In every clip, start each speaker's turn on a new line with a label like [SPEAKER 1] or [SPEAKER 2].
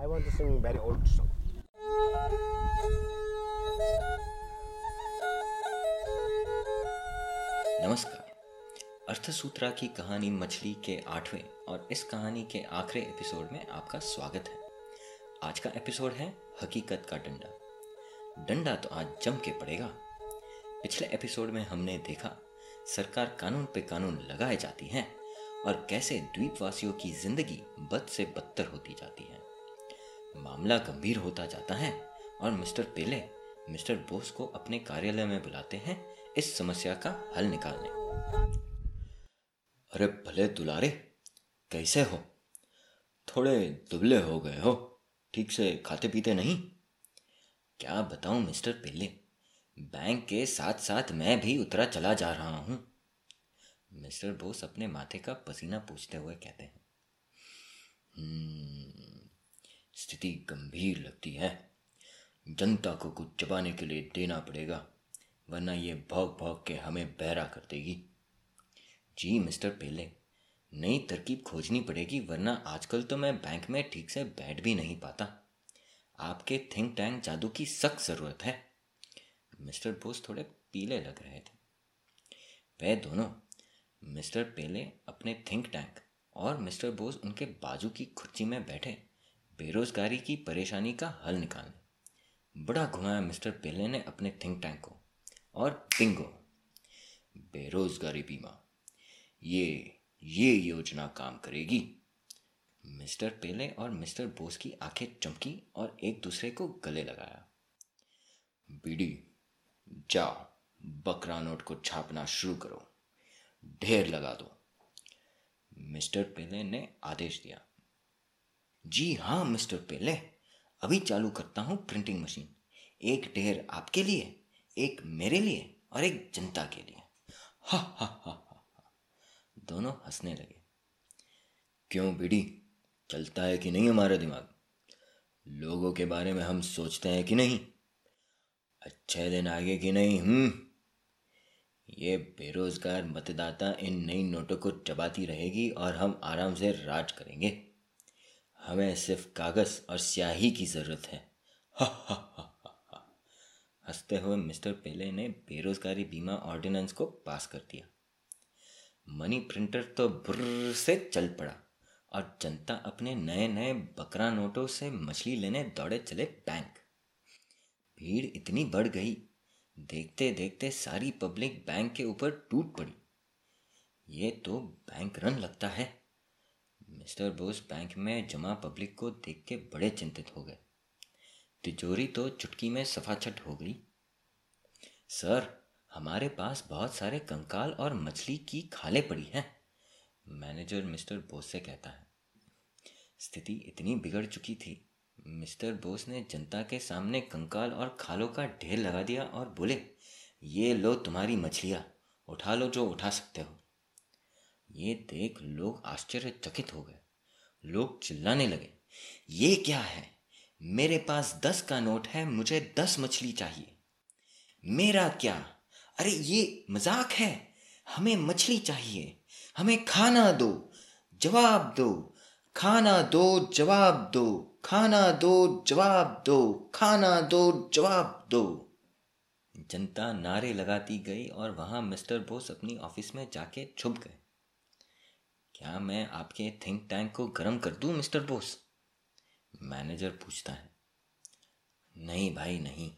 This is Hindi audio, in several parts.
[SPEAKER 1] I want to sing very old song.
[SPEAKER 2] नमस्कार। अर्थसूत्रा की कहानी मछली के आठवें और इस कहानी के आखिरी एपिसोड में आपका स्वागत है। आज का एपिसोड है हकीकत का डंडा। डंडा तो आज जम के पड़ेगा। पिछले एपिसोड में हमने देखा, सरकार कानून पे कानून लगाए जाती है और कैसे द्वीपवासियों की ज़िंदगी बद से बदतर होती जाती है। मामला गंभीर होता जाता है और मिस्टर पेले मिस्टर बोस को अपने कार्यालय में बुलाते हैं इस समस्या का हल निकालने। अरे भले दुलारे कैसे हो? थोड़े दुबले हो गए हो ठीक से खाते पीते नहीं? क्या बताऊँ मिस्टर पिल्ले बैंक के साथ साथ मैं भी उतरा चला जा रहा हूँ। मिस्टर बोस अपने माथे का पसीना पूछते हुए कहते हैं "हम्म, स्थिति गंभीर लगती है। जनता को कुछ चबाने के लिए देना पड़ेगा, वरना ये भौंक भौंक के हमें बहरा कर देगी। जी, मिस्टर पेले, नई तरकीब खोजनी पड़ेगी, वरना आजकल तो मैं बैंक में ठीक से बैठ भी नहीं पाता। आपके थिंक टैंक जादू की सख्त ज़रूरत है। मिस्टर बोस थोड़े पीले लग रहे थे। वे दोनों, मिस्टर पेले अपने थिंक टैंक और मिस्टर बोस उनके बाजू की खुर्ची में बैठे बेरोजगारी की परेशानी का हल निकालने। बड़ा घुमाया मिस्टर पेले ने अपने थिंक टैंक को और बिंगो बेरोजगारी बीमा। ये ये योजना काम करेगी। मिस्टर पेले और मिस्टर बोस की आँखें चमकी और एक दूसरे को गले लगाया। बीडी, जाओ, बकरा नोट को छापना शुरू करो। ढेर लगा दो। मिस्टर पेले ने आदेश दिया। जी हाँ मिस्टर पेले। अभी चालू करता हूँ प्रिंटिंग मशीन एक ढेर आपके लिए, एक मेरे लिए और एक जनता के लिए। हा हा हा हा। दोनों हंसने लगे। क्यों बीडी? चलता है कि नहीं हमारा दिमाग? लोगों के बारे में हम सोचते हैं कि नहीं? अच्छे दिन आगे कि नहीं हम्म? ये बेरोजगार मतदाता इन नई नोटों को चबाती रहेगी और हम आराम से राज करेंगे। हमें सिर्फ़ कागज़ और स्याही की ज़रूरत है। हँसते हुए मिस्टर पेले ने बेरोजगारी बीमा ऑर्डिनेंस को पास कर दिया। मनी प्रिंटर तो बुर्र से चल पड़ा और जनता अपने नए नए बकरा नोटों से मछली लेने दौड़े चले बैंक। भीड़ इतनी बढ़ गई। देखते देखते सारी पब्लिक बैंक के ऊपर टूट पड़ी। ये तो बैंक रन लगता है। मिस्टर बोस बैंक में जमा पब्लिक को देख के बड़े चिंतित हो गए। तिजोरी तो चुटकी में सफाछट हो गई। सर, हमारे पास बहुत सारे कंकाल और मछली की खाले पड़ी हैं, मैनेजर मिस्टर बोस से कहता है। स्थिति इतनी बिगड़ चुकी थी, मिस्टर बोस ने जनता के सामने कंकाल और खालों का ढेर लगा दिया और बोले, ये लो तुम्हारी मछलियाँ, उठा लो जो उठा सकते हो। ये देख लोग आश्चर्यचकित हो गए। लोग चिल्लाने लगे, ये क्या है? मेरे पास दस का नोट है, मुझे दस मछली चाहिए। मेरा क्या? अरे ये मज़ाक है। हमें मछली चाहिए। हमें खाना दो। जवाब दो। खाना दो, जवाब दो। खाना दो, जवाब दो। खाना दो, जवाब दो। जनता नारे लगाती गई और वहाँ मिस्टर बोस अपनी ऑफ़िस में जाके छुप गए। क्या मैं आपके थिंक टैंक को गर्म कर दूँ मिस्टर बोस मैनेजर पूछता है। नहीं भाई, नहीं।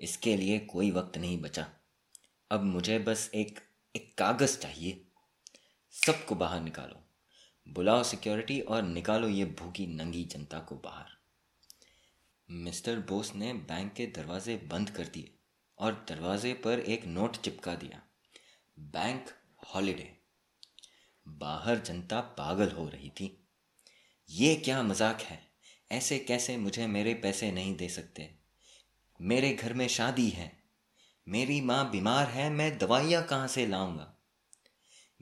[SPEAKER 2] इसके लिए कोई वक्त नहीं बचा। अब मुझे बस एक एक कागज़ चाहिए। सबको बाहर निकालो। बुलाओ सिक्योरिटी और निकालो ये भूखी नंगी जनता को बाहर। मिस्टर बोस ने बैंक के दरवाजे बंद कर दिए और दरवाजे पर एक नोट चिपका दिया। बैंक हॉलिडे बाहर जनता पागल हो रही थी। ये क्या मज़ाक है? ऐसे कैसे मुझे मेरे पैसे नहीं दे सकते? मेरे घर में शादी है। मेरी माँ बीमार है, मैं दवाइयाँ कहाँ से लाऊँगा?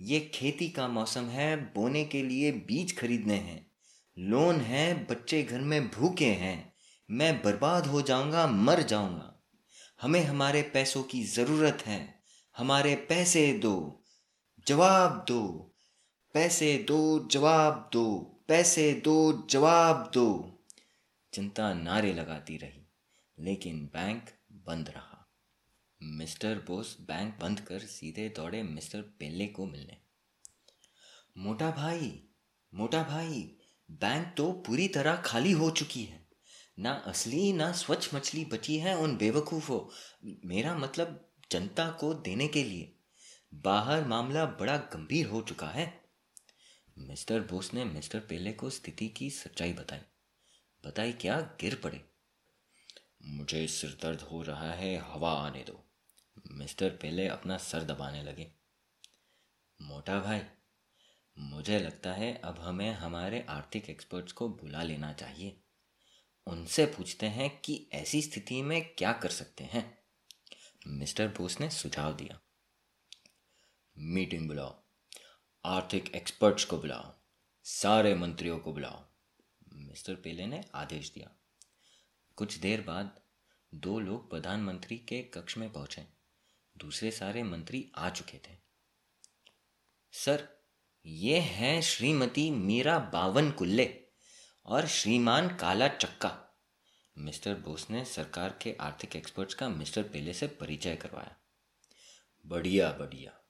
[SPEAKER 2] ये खेती का मौसम है, बोने के लिए बीज खरीदने हैं। लोन है, बच्चे घर में भूखे हैं। मैं बर्बाद हो जाऊँगा, मर जाऊँगा। हमें हमारे पैसों की ज़रूरत है। हमारे पैसे दो, जवाब दो। पैसे दो, जवाब दो। पैसे दो, जवाब दो। जनता नारे लगाती रही, लेकिन बैंक बंद रहा। मिस्टर बोस बैंक बंद कर सीधे दौड़े मिस्टर पेले को मिलने। मोटा भाई मोटा भाई, बैंक तो पूरी तरह खाली हो चुकी है। ना असली, ना स्वच्छ मछली बची है उन बेवकूफ़ों। मेरा मतलब जनता को देने के लिए। बाहर मामला बड़ा गंभीर हो चुका है। मिस्टर बोस ने मिस्टर पेले को स्थिति की सच्चाई बताई। बताई क्या? गिर पड़े। मुझे सिर दर्द हो रहा है, हवा आने दो। मिस्टर पेले अपना सर दबाने लगे। मोटा भाई, मुझे लगता है अब हमें हमारे आर्थिक एक्सपर्ट्स को बुला लेना चाहिए। उनसे पूछते हैं कि ऐसी स्थिति में क्या कर सकते हैं। मिस्टर बोस ने सुझाव दिया। मीटिंग बुलाओ। आर्थिक एक्सपर्ट्स को बुलाओ, सारे मंत्रियों को बुलाओ। मिस्टर पेले ने आदेश दिया। कुछ देर बाद दो लोग प्रधानमंत्री के कक्ष में पहुँचे। दूसरे सारे मंत्री आ चुके थे। सर, ये हैं श्रीमती मीरा बावन कुल्ले और श्रीमान काला चक्का। मिस्टर बोस ने सरकार के आर्थिक एक्सपर्ट्स का मिस्टर पेले से परिचय करवाया। बढ़िया बढ़िया।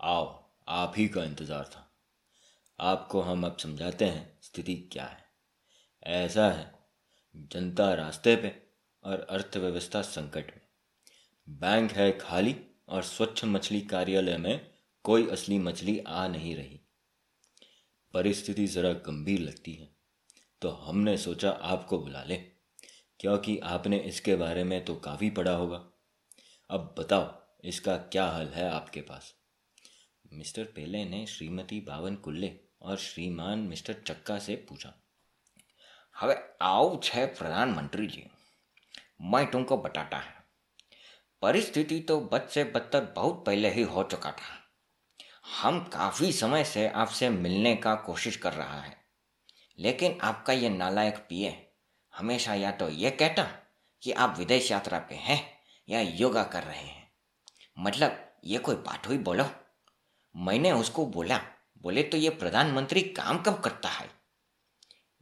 [SPEAKER 2] आओ आप ही का इंतज़ार था। आपको हम अब समझाते हैं स्थिति क्या है। ऐसा है, जनता रास्ते पे और अर्थव्यवस्था संकट में। बैंक है खाली और स्वच्छ मछली कार्यालय में कोई असली मछली आ नहीं रही। परिस्थिति ज़रा गंभीर लगती है तो हमने सोचा आपको बुला ले, क्योंकि आपने इसके बारे में तो काफ़ी पढ़ा होगा। अब बताओ, इसका क्या हल है आपके पास? मिस्टर पेले ने श्रीमती बावन कुल्ले और श्रीमान मिस्टर चक्का से पूछा,
[SPEAKER 1] हवे आओ छे प्रधानमंत्री जी, मैं तुमको बताता है। परिस्थिति तो बद से बदतर बहुत पहले ही हो चुका था। हम काफ़ी समय से आपसे मिलने का कोशिश कर रहा है, लेकिन आपका ये नालायक पिए हमेशा या तो ये कहता कि आप विदेश यात्रा पे हैं या योगा कर रहे हैं। मतलब ये कोई बात हुई बोलो। मैंने उसको बोला बोले तो ये प्रधानमंत्री काम कब करता है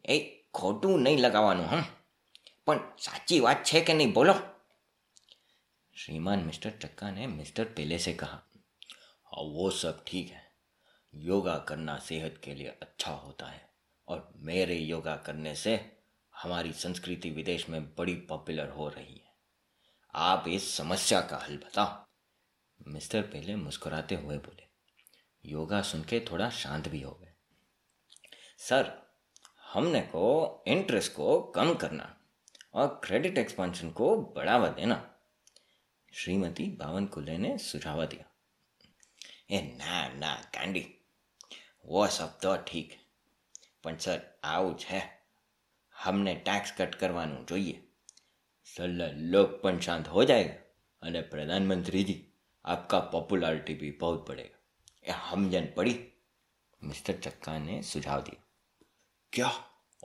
[SPEAKER 1] ए खोटू नहीं लगावानू हम પણ સાચી વાત છે કે નહીં બોલો
[SPEAKER 2] श्रीमान मिस्टर चक्का ने मिस्टर पेले से कहा हाँ वो सब ठीक है योगा करना सेहत के लिए अच्छा होता है और मेरे योगा करने से हमारी संस्कृति विदेश में बड़ी पॉपुलर हो रही है आप इस समस्या का हल बताओ मिस्टर पेले मुस्कुराते हुए बोले योगा सुन के थोड़ा शांत भी हो गए।
[SPEAKER 1] सर, हमने को इंटरेस्ट को कम करना और क्रेडिट एक्सपेंशन को बढ़ावा देना।
[SPEAKER 2] श्रीमती बावन कुल्ले ने सुझाव दिया।
[SPEAKER 1] ए, ना ना कैंडी वो सब तो ठीक પણ सर આવું है। हमने टैक्स कट કરવાનું જોઈએ
[SPEAKER 2] सल लोग पंचांत हो जाएगा। अरे, प्रधानमंत्री जी, आपका पॉपुलैरिटी भी बहुत बढ़ेगा।
[SPEAKER 1] बढ़ेगा जन पड़ी
[SPEAKER 2] मिस्टर चक्का ने सुझाव दिया क्या?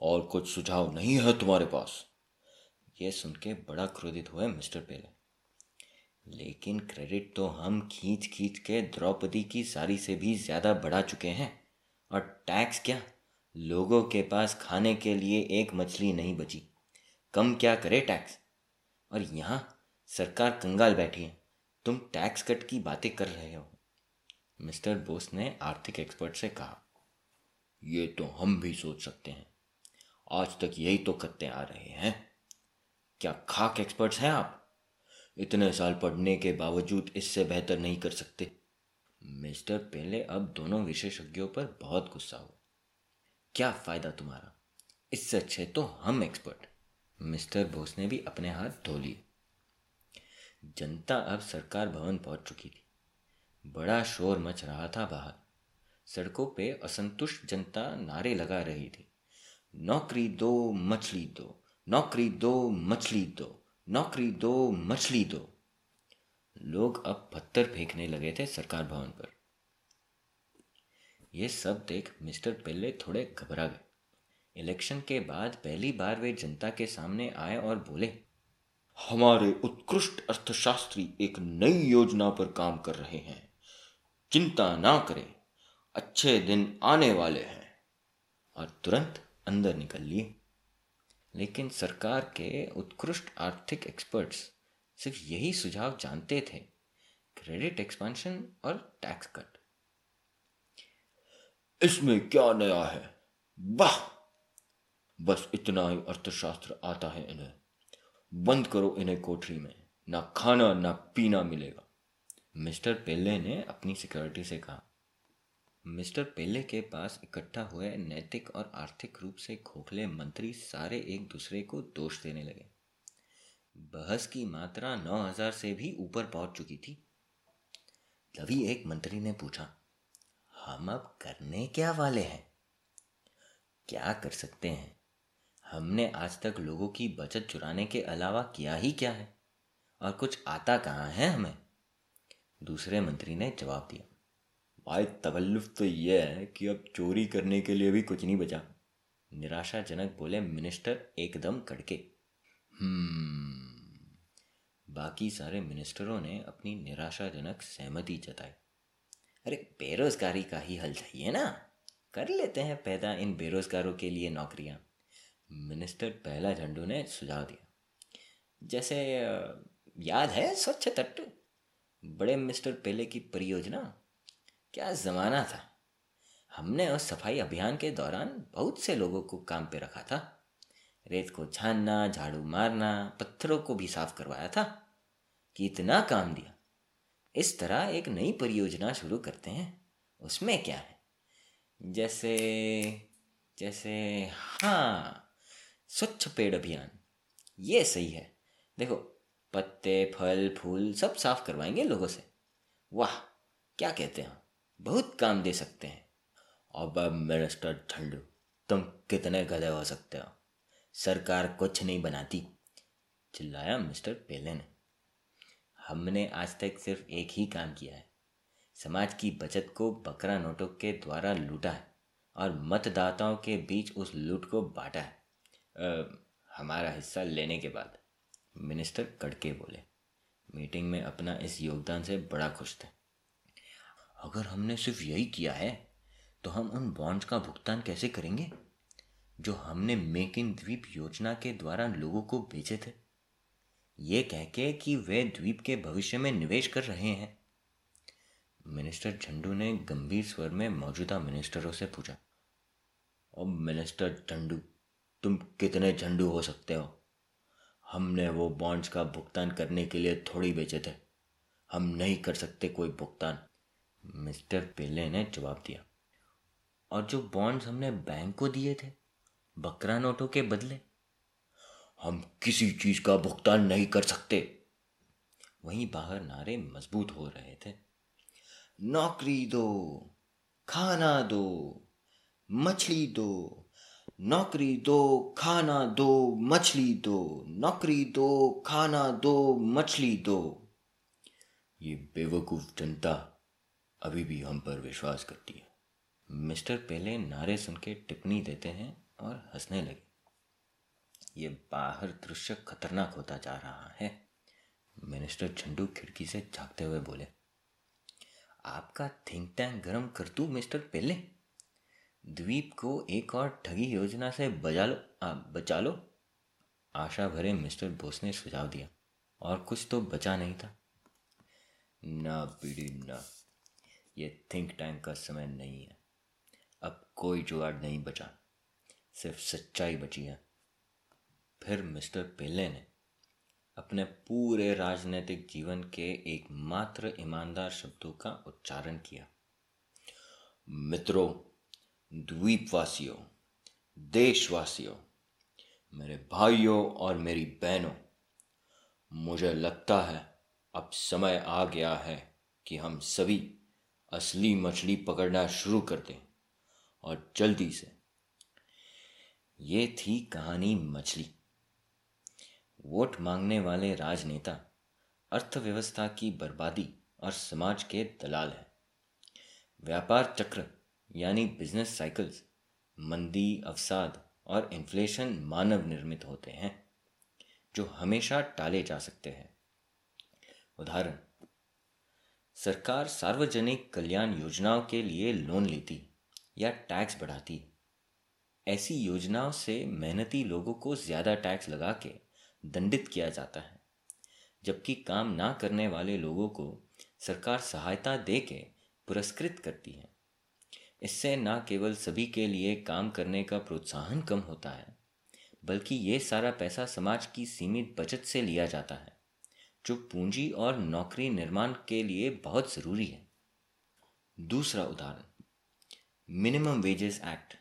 [SPEAKER 2] और कुछ सुझाव नहीं है तुम्हारे पास? ये सुन के बड़ा क्रोधित हुए मिस्टर पेले। लेकिन क्रेडिट तो हम खींच खींच के द्रौपदी की सारी से भी ज़्यादा बढ़ा चुके हैं। और टैक्स क्या? लोगों के पास खाने के लिए एक मछली नहीं बची। कम क्या करे टैक्स? और यहाँ सरकार कंगाल बैठी है। तुम टैक्स कट की बातें कर रहे हो। मिस्टर बोस ने आर्थिक एक्सपर्ट से कहा, ये तो हम भी सोच सकते हैं। आज तक यही तो करते आ रहे हैं। क्या खाक एक्सपर्ट्स हैं आप? इतने साल पढ़ने के बावजूद इससे बेहतर नहीं कर सकते। मिस्टर, पहले अब दोनों विशेषज्ञों पर बहुत गुस्सा हुआ। क्या फ़ायदा तुम्हारा? इससे अच्छे तो हम एक्सपर्ट। मिस्टर बोस ने भी अपने हाथ धो लिए। जनता अब सरकार भवन पहुँच चुकी थी। बड़ा शोर मच रहा था बाहर। सड़कों पे असंतुष्ट जनता नारे लगा रही थी। नौकरी दो, मछली दो, नौकरी दो, मछली दो, नौकरी दो, मछली दो। लोग अब पत्थर फेंकने लगे थे सरकार भवन पर। यह सब देख मिस्टर पेले थोड़े घबरा गए। इलेक्शन के बाद पहली बार वे जनता के सामने आए और बोले, हमारे उत्कृष्ट अर्थशास्त्री एक नई योजना पर काम कर रहे हैं। चिंता ना करें। अच्छे दिन आने वाले हैं। और तुरंत अंदर निकल लिए। लेकिन सरकार के उत्कृष्ट आर्थिक एक्सपर्ट्स सिर्फ़ यही सुझाव जानते थे। क्रेडिट एक्सपेंशन और टैक्स कट इसमें क्या नया है? वाह! बस इतना ही अर्थशास्त्र आता है इन्हें। बंद करो इन्हें कोठरी में। ना खाना, ना पीना मिलेगा। मिस्टर पेल्ले ने अपनी सिक्योरिटी से कहा। मिस्टर पेल्ले के पास इकट्ठा हुए नैतिक और आर्थिक रूप से खोखले मंत्री सारे एक दूसरे को दोष देने लगे। बहस की मात्रा नौ हज़ार से भी ऊपर पहुँच चुकी थी। तभी एक मंत्री ने पूछा, हम अब करने क्या वाले हैं? क्या कर सकते हैं? हमने आज तक लोगों की बचत चुराने के अलावा किया ही क्या है? और कुछ आता कहाँ है हमें? दूसरे मंत्री ने जवाब दिया, भाई, तकल्लुफ तो यह है कि अब चोरी करने के लिए भी कुछ नहीं बचा। निराशाजनक बोले मिनिस्टर एकदम कड़के। हम्म बाकी सारे मिनिस्टरों ने अपनी निराशाजनक सहमति जताई। अरे, बेरोजगारी का ही हल चाहिए ना? कर लेते हैं पैदा इन बेरोजगारों के लिए नौकरियाँ। मिनिस्टर पहला झंडू ने सुझाव दिया। जैसे याद है स्वच्छ तट? बड़े मिस्टर पेले की परियोजना? क्या ज़माना था? हमने उस सफ़ाई अभियान के दौरान बहुत से लोगों को काम पे रखा था। रेत को छानना, झाड़ू मारना, पत्थरों को भी साफ़ करवाया था। कि इतना काम दिया। इस तरह एक नई परियोजना शुरू करते हैं। उसमें क्या है? जैसे जैसे हाँ स्वच्छ पेड़ अभियान। ये सही है। देखो पत्ते फल फूल सब साफ़ करवाएँगे लोगों से। वाह क्या कहते हैं? बहुत काम दे सकते हैं। अब मिनिस्टर ठंडू तुम कितने गधे हो सकते हो? सरकार कुछ नहीं बनाती। चिल्लाया मिस्टर पेले ने हमने आज तक सिर्फ़ एक ही काम किया है। समाज की बचत को बकरा नोटों के द्वारा लूटा है और मतदाताओं के बीच उस लूट को बांटा है। आ, हमारा हिस्सा लेने के बाद। मिनिस्टर कड़के बोले, मीटिंग में अपना इस योगदान से बड़ा खुश थे। अगर हमने सिर्फ़ यही किया है तो हम उन बॉन्ड्स का भुगतान कैसे करेंगे, जो हमने मेक इन द्वीप योजना के द्वारा लोगों को बेचे थे? ये कह के कि वे द्वीप के भविष्य में निवेश कर रहे हैं। मिनिस्टर झंडू ने गंभीर स्वर में मौजूदा मिनिस्टरों से पूछा, अब मिनिस्टर झंडू, तुम कितने झंडू हो सकते हो? हमने वो बॉन्ड्स का भुगतान करने के लिए थोड़ी बेचे थे। हम नहीं कर सकते कोई भुगतान। मिस्टर पेले ने जवाब दिया। और जो बॉन्ड्स हमने बैंक को दिए थे, बकरा नोटों के बदले, हम किसी चीज़ का भुगतान नहीं कर सकते। वहीं बाहर नारे मज़बूत हो रहे थे। नौकरी दो, खाना दो, मछली दो नौकरी दो, खाना दो, मछली दो। नौकरी दो, खाना दो, मछली दो। ये बेवकूफ़ जनता अभी भी हम पर विश्वास करती है। मिस्टर पहले नारे सुन के टिप्पणी देते हैं और हंसने लगे। ये बाहर दृश्य खतरनाक होता जा रहा है मिनिस्टर झंडू खिड़की से झांकते हुए बोले। आपका थिंक टैंक गर्म कर दू, मिस्टर पहले? द्वीप को एक और ठगी योजना से बजा लो आ, बचा लो। आशा भरे मिस्टर बोस ने सुझाव दिया और कुछ तो बचा नहीं था। ना पीढ़ी ना। ये थिंक टैंक का समय नहीं है। अब कोई जुगाड़ नहीं बचा सिर्फ़ सच्चाई बची है। फिर मिस्टर पेले ने अपने पूरे राजनीतिक जीवन के एकमात्र ईमानदार शब्दों का उच्चारण किया। मित्रों द्वीपवासियों, देशवासियों, मेरे भाइयों और मेरी बहनों, मुझे लगता है अब समय आ गया है कि हम सभी असली मछली पकड़ना शुरू कर दें और जल्दी से। ये थी कहानी मछली। वोट मांगने वाले राजनेता, अर्थव्यवस्था की बर्बादी और समाज के दलाल हैं। व्यापार चक्र यानी बिज़नेस साइकिल्स मंदी, अवसाद और इन्फ्लेशन मानव निर्मित होते हैं, जो हमेशा टाले जा सकते हैं। उदाहरण, सरकार सार्वजनिक कल्याण योजनाओं के लिए लोन लेती या टैक्स बढ़ाती। ऐसी योजनाओं से मेहनती लोगों को ज़्यादा टैक्स लगा के दंडित किया जाता है, जबकि काम ना करने वाले लोगों को सरकार सहायता दे के पुरस्कृत करती है। इससे न केवल सभी के लिए काम करने का प्रोत्साहन कम होता है, बल्कि ये सारा पैसा समाज की सीमित बचत से लिया जाता है, जो पूंजी और नौकरी निर्माण के लिए बहुत ज़रूरी है। दूसरा उदाहरण, मिनिमम वेजेस एक्ट,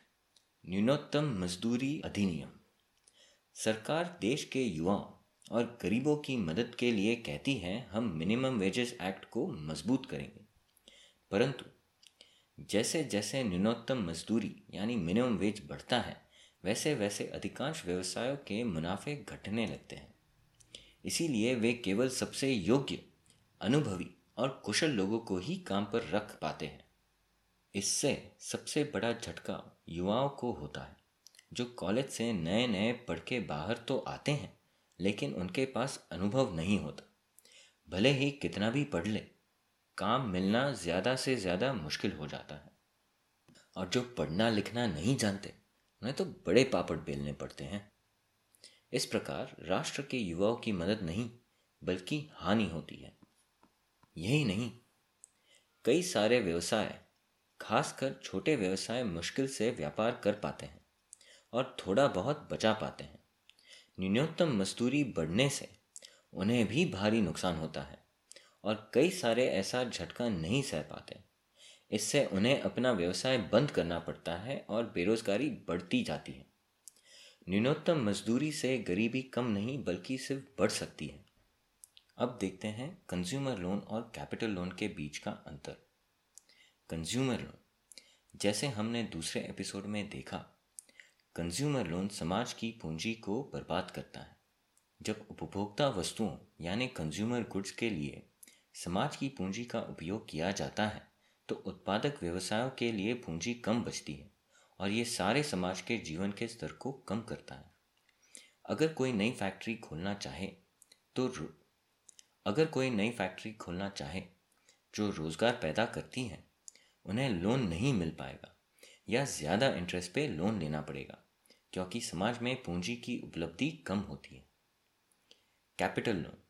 [SPEAKER 2] न्यूनतम मजदूरी अधिनियम। सरकार देश के युवाओं और गरीबों की मदद के लिए कहती है, हम मिनिमम वेजेस एक्ट को मज़बूत करेंगे, परंतु जैसे जैसे न्यूनतम मजदूरी, यानी मिनिमम वेज बढ़ता है, वैसे वैसे अधिकांश व्यवसायों के मुनाफे घटने लगते हैं। इसीलिए वे केवल सबसे योग्य, अनुभवी और कुशल लोगों को ही काम पर रख पाते हैं। इससे सबसे बड़ा झटका युवाओं को होता है, जो कॉलेज से नए नए पढ़ के बाहर तो आते हैं, लेकिन उनके पास अनुभव नहीं होता। भले ही कितना भी पढ़ ले काम मिलना ज़्यादा से ज़्यादा मुश्किल हो जाता है। और जो पढ़ना लिखना नहीं जानते, उन्हें तो बड़े पापड़ बेलने पड़ते हैं। इस प्रकार राष्ट्र के युवाओं की मदद नहीं, बल्कि हानि होती है। यही नहीं, कई सारे व्यवसाय, खासकर छोटे व्यवसाय मुश्किल से व्यापार कर पाते हैं और थोड़ा बहुत बचा पाते हैं। न्यूनतम मजदूरी बढ़ने से उन्हें भी भारी नुकसान होता है। और कई सारे ऐसा झटका नहीं सह पाते। इससे उन्हें अपना व्यवसाय बंद करना पड़ता है और बेरोजगारी बढ़ती जाती है। न्यूनतम मजदूरी से गरीबी कम नहीं, बल्कि सिर्फ़ बढ़ सकती है। अब देखते हैं कंज्यूमर लोन और कैपिटल लोन के बीच का अंतर। कंज्यूमर लोन जैसे हमने दूसरे एपिसोड में देखा कंज्यूमर लोन समाज की पूंजी को बर्बाद करता है। जब उपभोक्ता वस्तुओं, यानी कंज्यूमर गुड्स के लिए समाज की पूंजी का उपयोग किया जाता है तो उत्पादक व्यवसायों के लिए पूंजी कम बचती है और ये सारे समाज के जीवन के स्तर को कम करता है। अगर कोई नई फैक्ट्री खोलना चाहे तो अगर कोई नई फैक्ट्री खोलना चाहे, जो रोज़गार पैदा करती है, उन्हें लोन नहीं मिल पाएगा या ज़्यादा इंटरेस्ट पे लोन लेना पड़ेगा, क्योंकि समाज में पूंजी की उपलब्धि कम होती है। कैपिटल लोन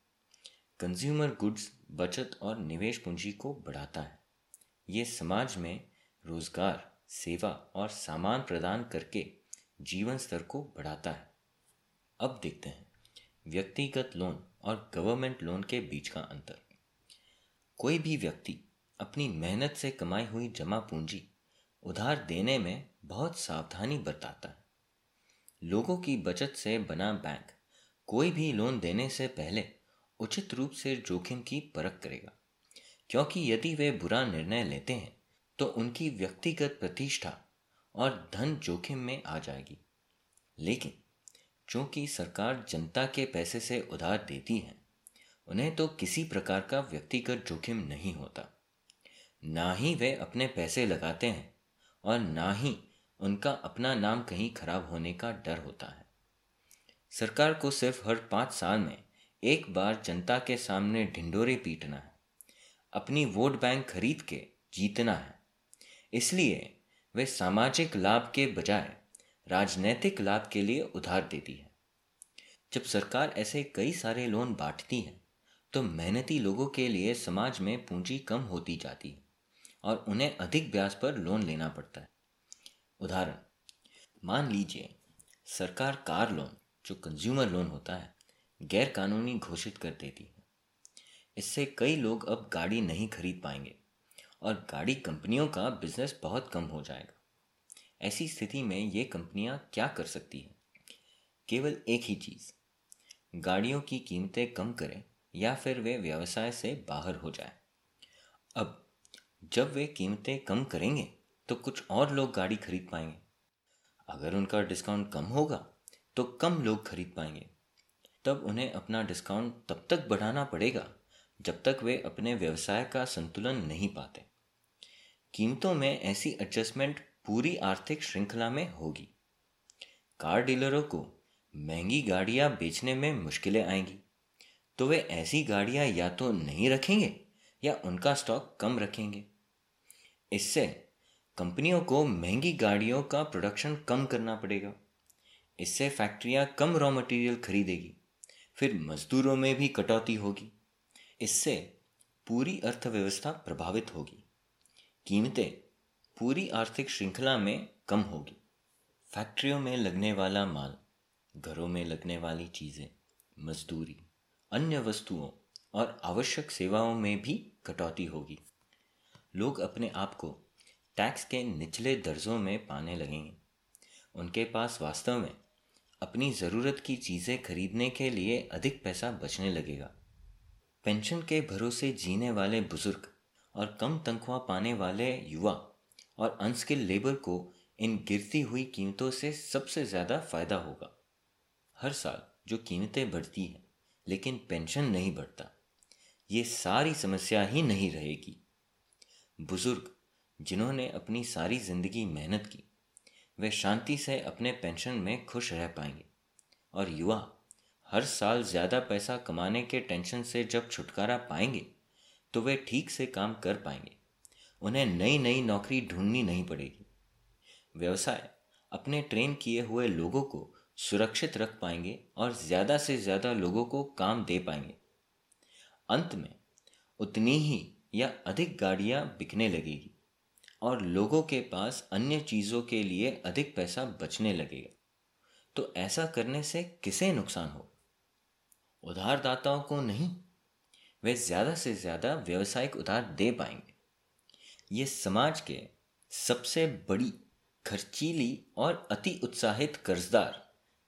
[SPEAKER 2] कंज्यूमर गुड्स बचत और निवेश पूंजी को बढ़ाता है। ये समाज में रोज़गार, सेवा और सामान प्रदान करके जीवन स्तर को बढ़ाता है। अब देखते हैं, व्यक्तिगत लोन और गवर्नमेंट लोन के बीच का अंतर। कोई भी व्यक्ति अपनी मेहनत से कमाई हुई जमा पूंजी उधार देने में बहुत सावधानी बरताता है। लोगों की बचत से बना बैंक कोई भी लोन देने से पहले उचित रूप से जोखिम की परख करेगा। क्योंकि यदि वे बुरा निर्णय लेते हैं तो उनकी व्यक्तिगत प्रतिष्ठा और धन जोखिम में आ जाएगी। लेकिन चूँकि सरकार जनता के पैसे से उधार देती है, उन्हें तो किसी प्रकार का व्यक्तिगत जोखिम नहीं होता। ना ही वे अपने पैसे लगाते हैं और ना ही उनका अपना नाम कहीं खराब होने का डर होता है। सरकार को सिर्फ़ हर पाँच साल में एक बार जनता के सामने ढिंडोरे पीटना है अपनी वोट बैंक खरीद के जीतना है। इसलिए वे सामाजिक लाभ के बजाय राजनैतिक लाभ के लिए उधार देती है। जब सरकार ऐसे कई सारे लोन बांटती है तो मेहनती लोगों के लिए समाज में पूंजी कम होती जाती है और उन्हें अधिक ब्याज पर लोन लेना पड़ता है। उदाहरण, मान लीजिए सरकार कार लोन, जो कंज्यूमर लोन होता है गैर कानूनी घोषित कर देती है। इससे कई लोग अब गाड़ी नहीं खरीद पाएँगे और गाड़ी कंपनियों का बिज़नेस बहुत कम हो जाएगा। ऐसी स्थिति में ये कंपनियाँ क्या कर सकती हैं? केवल एक ही चीज़, गाड़ियों की कीमतें कम करें या फिर वे व्यवसाय से बाहर हो जाए। अब, जब वे कीमतें कम करेंगे तो कुछ और लोग गाड़ी खरीद पाएँगे। अगर उनका डिस्काउंट कम होगा तो कम लोग खरीद पाएँगे। तब उन्हें अपना डिस्काउंट तब तक बढ़ाना पड़ेगा, जब तक वे अपने व्यवसाय का संतुलन नहीं पाते। कीमतों में ऐसी एडजस्टमेंट पूरी आर्थिक श्रृंखला में होगी। कार डीलरों को महँगी गाड़ियाँ बेचने में मुश्किलें आएँगी। तो वे ऐसी गाड़ियाँ या तो नहीं रखेंगे या उनका स्टॉक कम रखेंगे। इससे कंपनियों को महँगी गाड़ियों का प्रोडक्शन कम करना पड़ेगा। इससे फैक्ट्रियाँ कम रॉ मटेरियल खरीदेगी। फिर मजदूरों में भी कटौती होगी। इससे पूरी अर्थव्यवस्था प्रभावित होगी। कीमतें पूरी आर्थिक श्रृंखला में कम होगी। फैक्ट्रियों में लगने वाला माल, घरों में लगने वाली चीज़ें, मजदूरी, अन्य वस्तुओं और आवश्यक सेवाओं में भी कटौती होगी। लोग अपने आप को टैक्स के निचले दर्जों में पाने लगेंगे। उनके पास वास्तव में अपनी ज़रूरत की चीज़ें खरीदने के लिए अधिक पैसा बचने लगेगा। पेंशन के भरोसे जीने वाले बुज़ुर्ग और कम तनख्वाह पाने वाले युवा और अनस्किल लेबर को इन गिरती हुई कीमतों से सबसे ज़्यादा फ़ायदा होगा। हर साल जो कीमतें बढ़ती हैं, लेकिन पेंशन नहीं बढ़ता, ये सारी समस्या ही नहीं रहेगी। बुज़ुर्ग, जिन्होंने अपनी सारी ज़िंदगी मेहनत की वे शांति से अपने पेंशन में खुश रह पाएँगे। और युवा, हर साल ज़्यादा पैसा कमाने के टेंशन से जब छुटकारा पाएँगे तो वे ठीक से काम कर पाएँगे। उन्हें नई नई नौकरी ढूंढनी नहीं पड़ेगी। व्यवसाय, अपने ट्रेन किए हुए लोगों को सुरक्षित रख पाएँगे और ज़्यादा से ज़्यादा लोगों को काम दे पाएँगे। अंत में, उतनी ही या अधिक गाड़ियाँ बिकने लगेगी। और लोगों के पास अन्य चीज़ों के लिए अधिक पैसा बचने लगेगा। तो ऐसा करने से किसे नुकसान हो? उधारदाताओं को नहीं। वे ज़्यादा से ज़्यादा व्यवसायिक उधार दे पाएँगे। ये समाज के सबसे बड़ी, खर्चीली और अति उत्साहित कर्जदार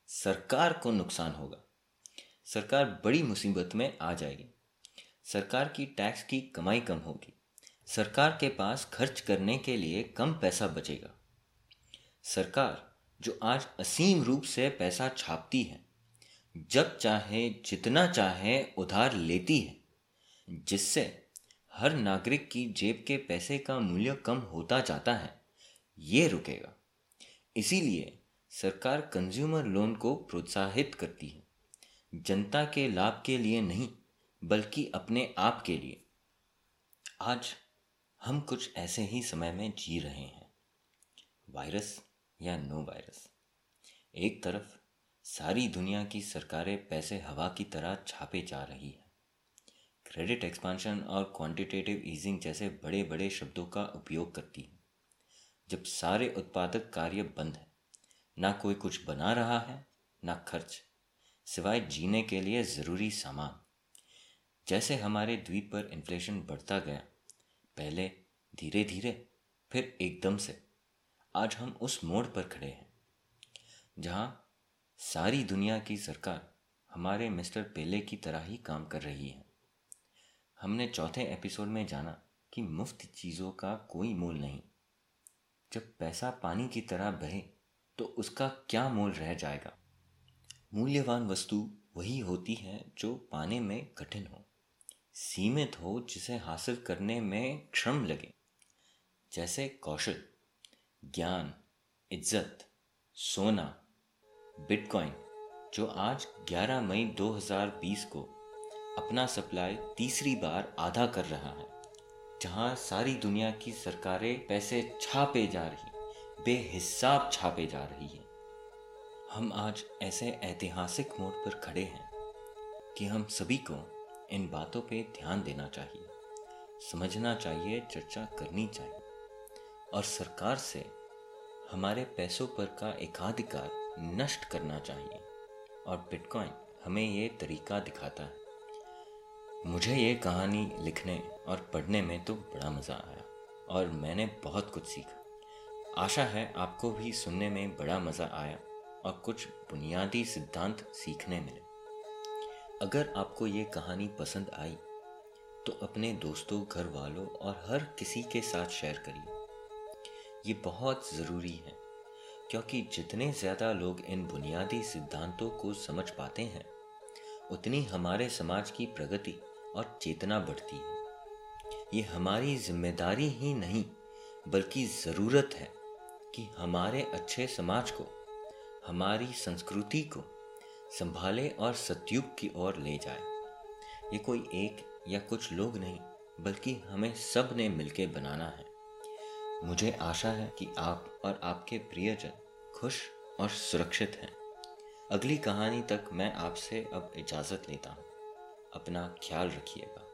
[SPEAKER 2] सरकार को नुकसान होगा। सरकार बड़ी मुसीबत में आ जाएगी। सरकार की टैक्स की कमाई कम होगी। सरकार के पास खर्च करने के लिए कम पैसा बचेगा। सरकार, जो आज असीम रूप से पैसा छापती है, जब चाहे जितना चाहे उधार लेती है, जिससे हर नागरिक की जेब के पैसे का मूल्य कम होता जाता है, ये रुकेगा। इसीलिए सरकार कंज्यूमर लोन को प्रोत्साहित करती है। जनता के लाभ के लिए नहीं, बल्कि अपने आप के लिए। आज हम कुछ ऐसे ही समय में जी रहे हैं। वायरस या नो वायरस। एक तरफ़ सारी दुनिया की सरकारें पैसे हवा की तरह छापे जा रही है। क्रेडिट एक्सपांशन और क्वांटिटेटिव ईजिंग जैसे बड़े बड़े शब्दों का उपयोग करती है। जब सारे उत्पादक कार्य बंद है, ना कोई कुछ बना रहा है, ना खर्च, सिवाय जीने के लिए ज़रूरी सामान। जैसे हमारे द्वीप पर इन्फ्लेशन बढ़ता गया पहले धीरे धीरे फिर एकदम से। आज हम उस मोड़ पर खड़े हैं, जहाँ सारी दुनिया की सरकार हमारे मिस्टर पेले की तरह ही काम कर रही है। हमने चौथे एपिसोड में जाना कि मुफ़्त चीज़ों का कोई मोल नहीं। जब पैसा पानी की तरह बहे तो उसका क्या मोल रह जाएगा? मूल्यवान वस्तु वही होती है जो पाने में कठिन हो। सीमित हो जिसे हासिल करने में श्रम लगे। जैसे कौशल, ज्ञान, इज़्ज़त, सोना, बिटकॉइन, जो आज 11 मई 2020 को अपना सप्लाई तीसरी बार आधा कर रहा है, जहाँ सारी दुनिया की सरकारें पैसे छापे जा रही, बेहिसाब छापे जा रही है। हम आज ऐसे ऐतिहासिक मोड़ पर खड़े हैं कि हम सभी को इन बातों पे ध्यान देना चाहिए। समझना चाहिए, चर्चा करनी चाहिए। और सरकार से हमारे पैसों पर का एकाधिकार नष्ट करना चाहिए। और बिटकॉइन हमें ये तरीका दिखाता है। मुझे ये कहानी लिखने और पढ़ने में तो बड़ा मज़ा आया और मैंने बहुत कुछ सीखा। आशा है आपको भी सुनने में बड़ा मज़ा आया और कुछ बुनियादी सिद्धांत सीखने मिले। अगर आपको ये कहानी पसंद आई तो अपने दोस्तों घर वालों और हर किसी के साथ शेयर करिए। ये बहुत ज़रूरी है, क्योंकि जितने ज़्यादा लोग इन बुनियादी सिद्धांतों को समझ पाते हैं, उतनी हमारे समाज की प्रगति और चेतना बढ़ती है। ये हमारी ज़िम्मेदारी ही नहीं, बल्कि ज़रूरत है कि हमारे अच्छे समाज को, हमारी संस्कृति को संभाले और सतयुग की ओर ले जाए। ये कोई एक या कुछ लोग नहीं, बल्कि हमें सबने मिलकर बनाना है। मुझे आशा है कि आप और आपके प्रियजन खुश और सुरक्षित हैं। अगली कहानी तक मैं आपसे अब इजाज़त लेता हूँ। अपना ख्याल रखिएगा।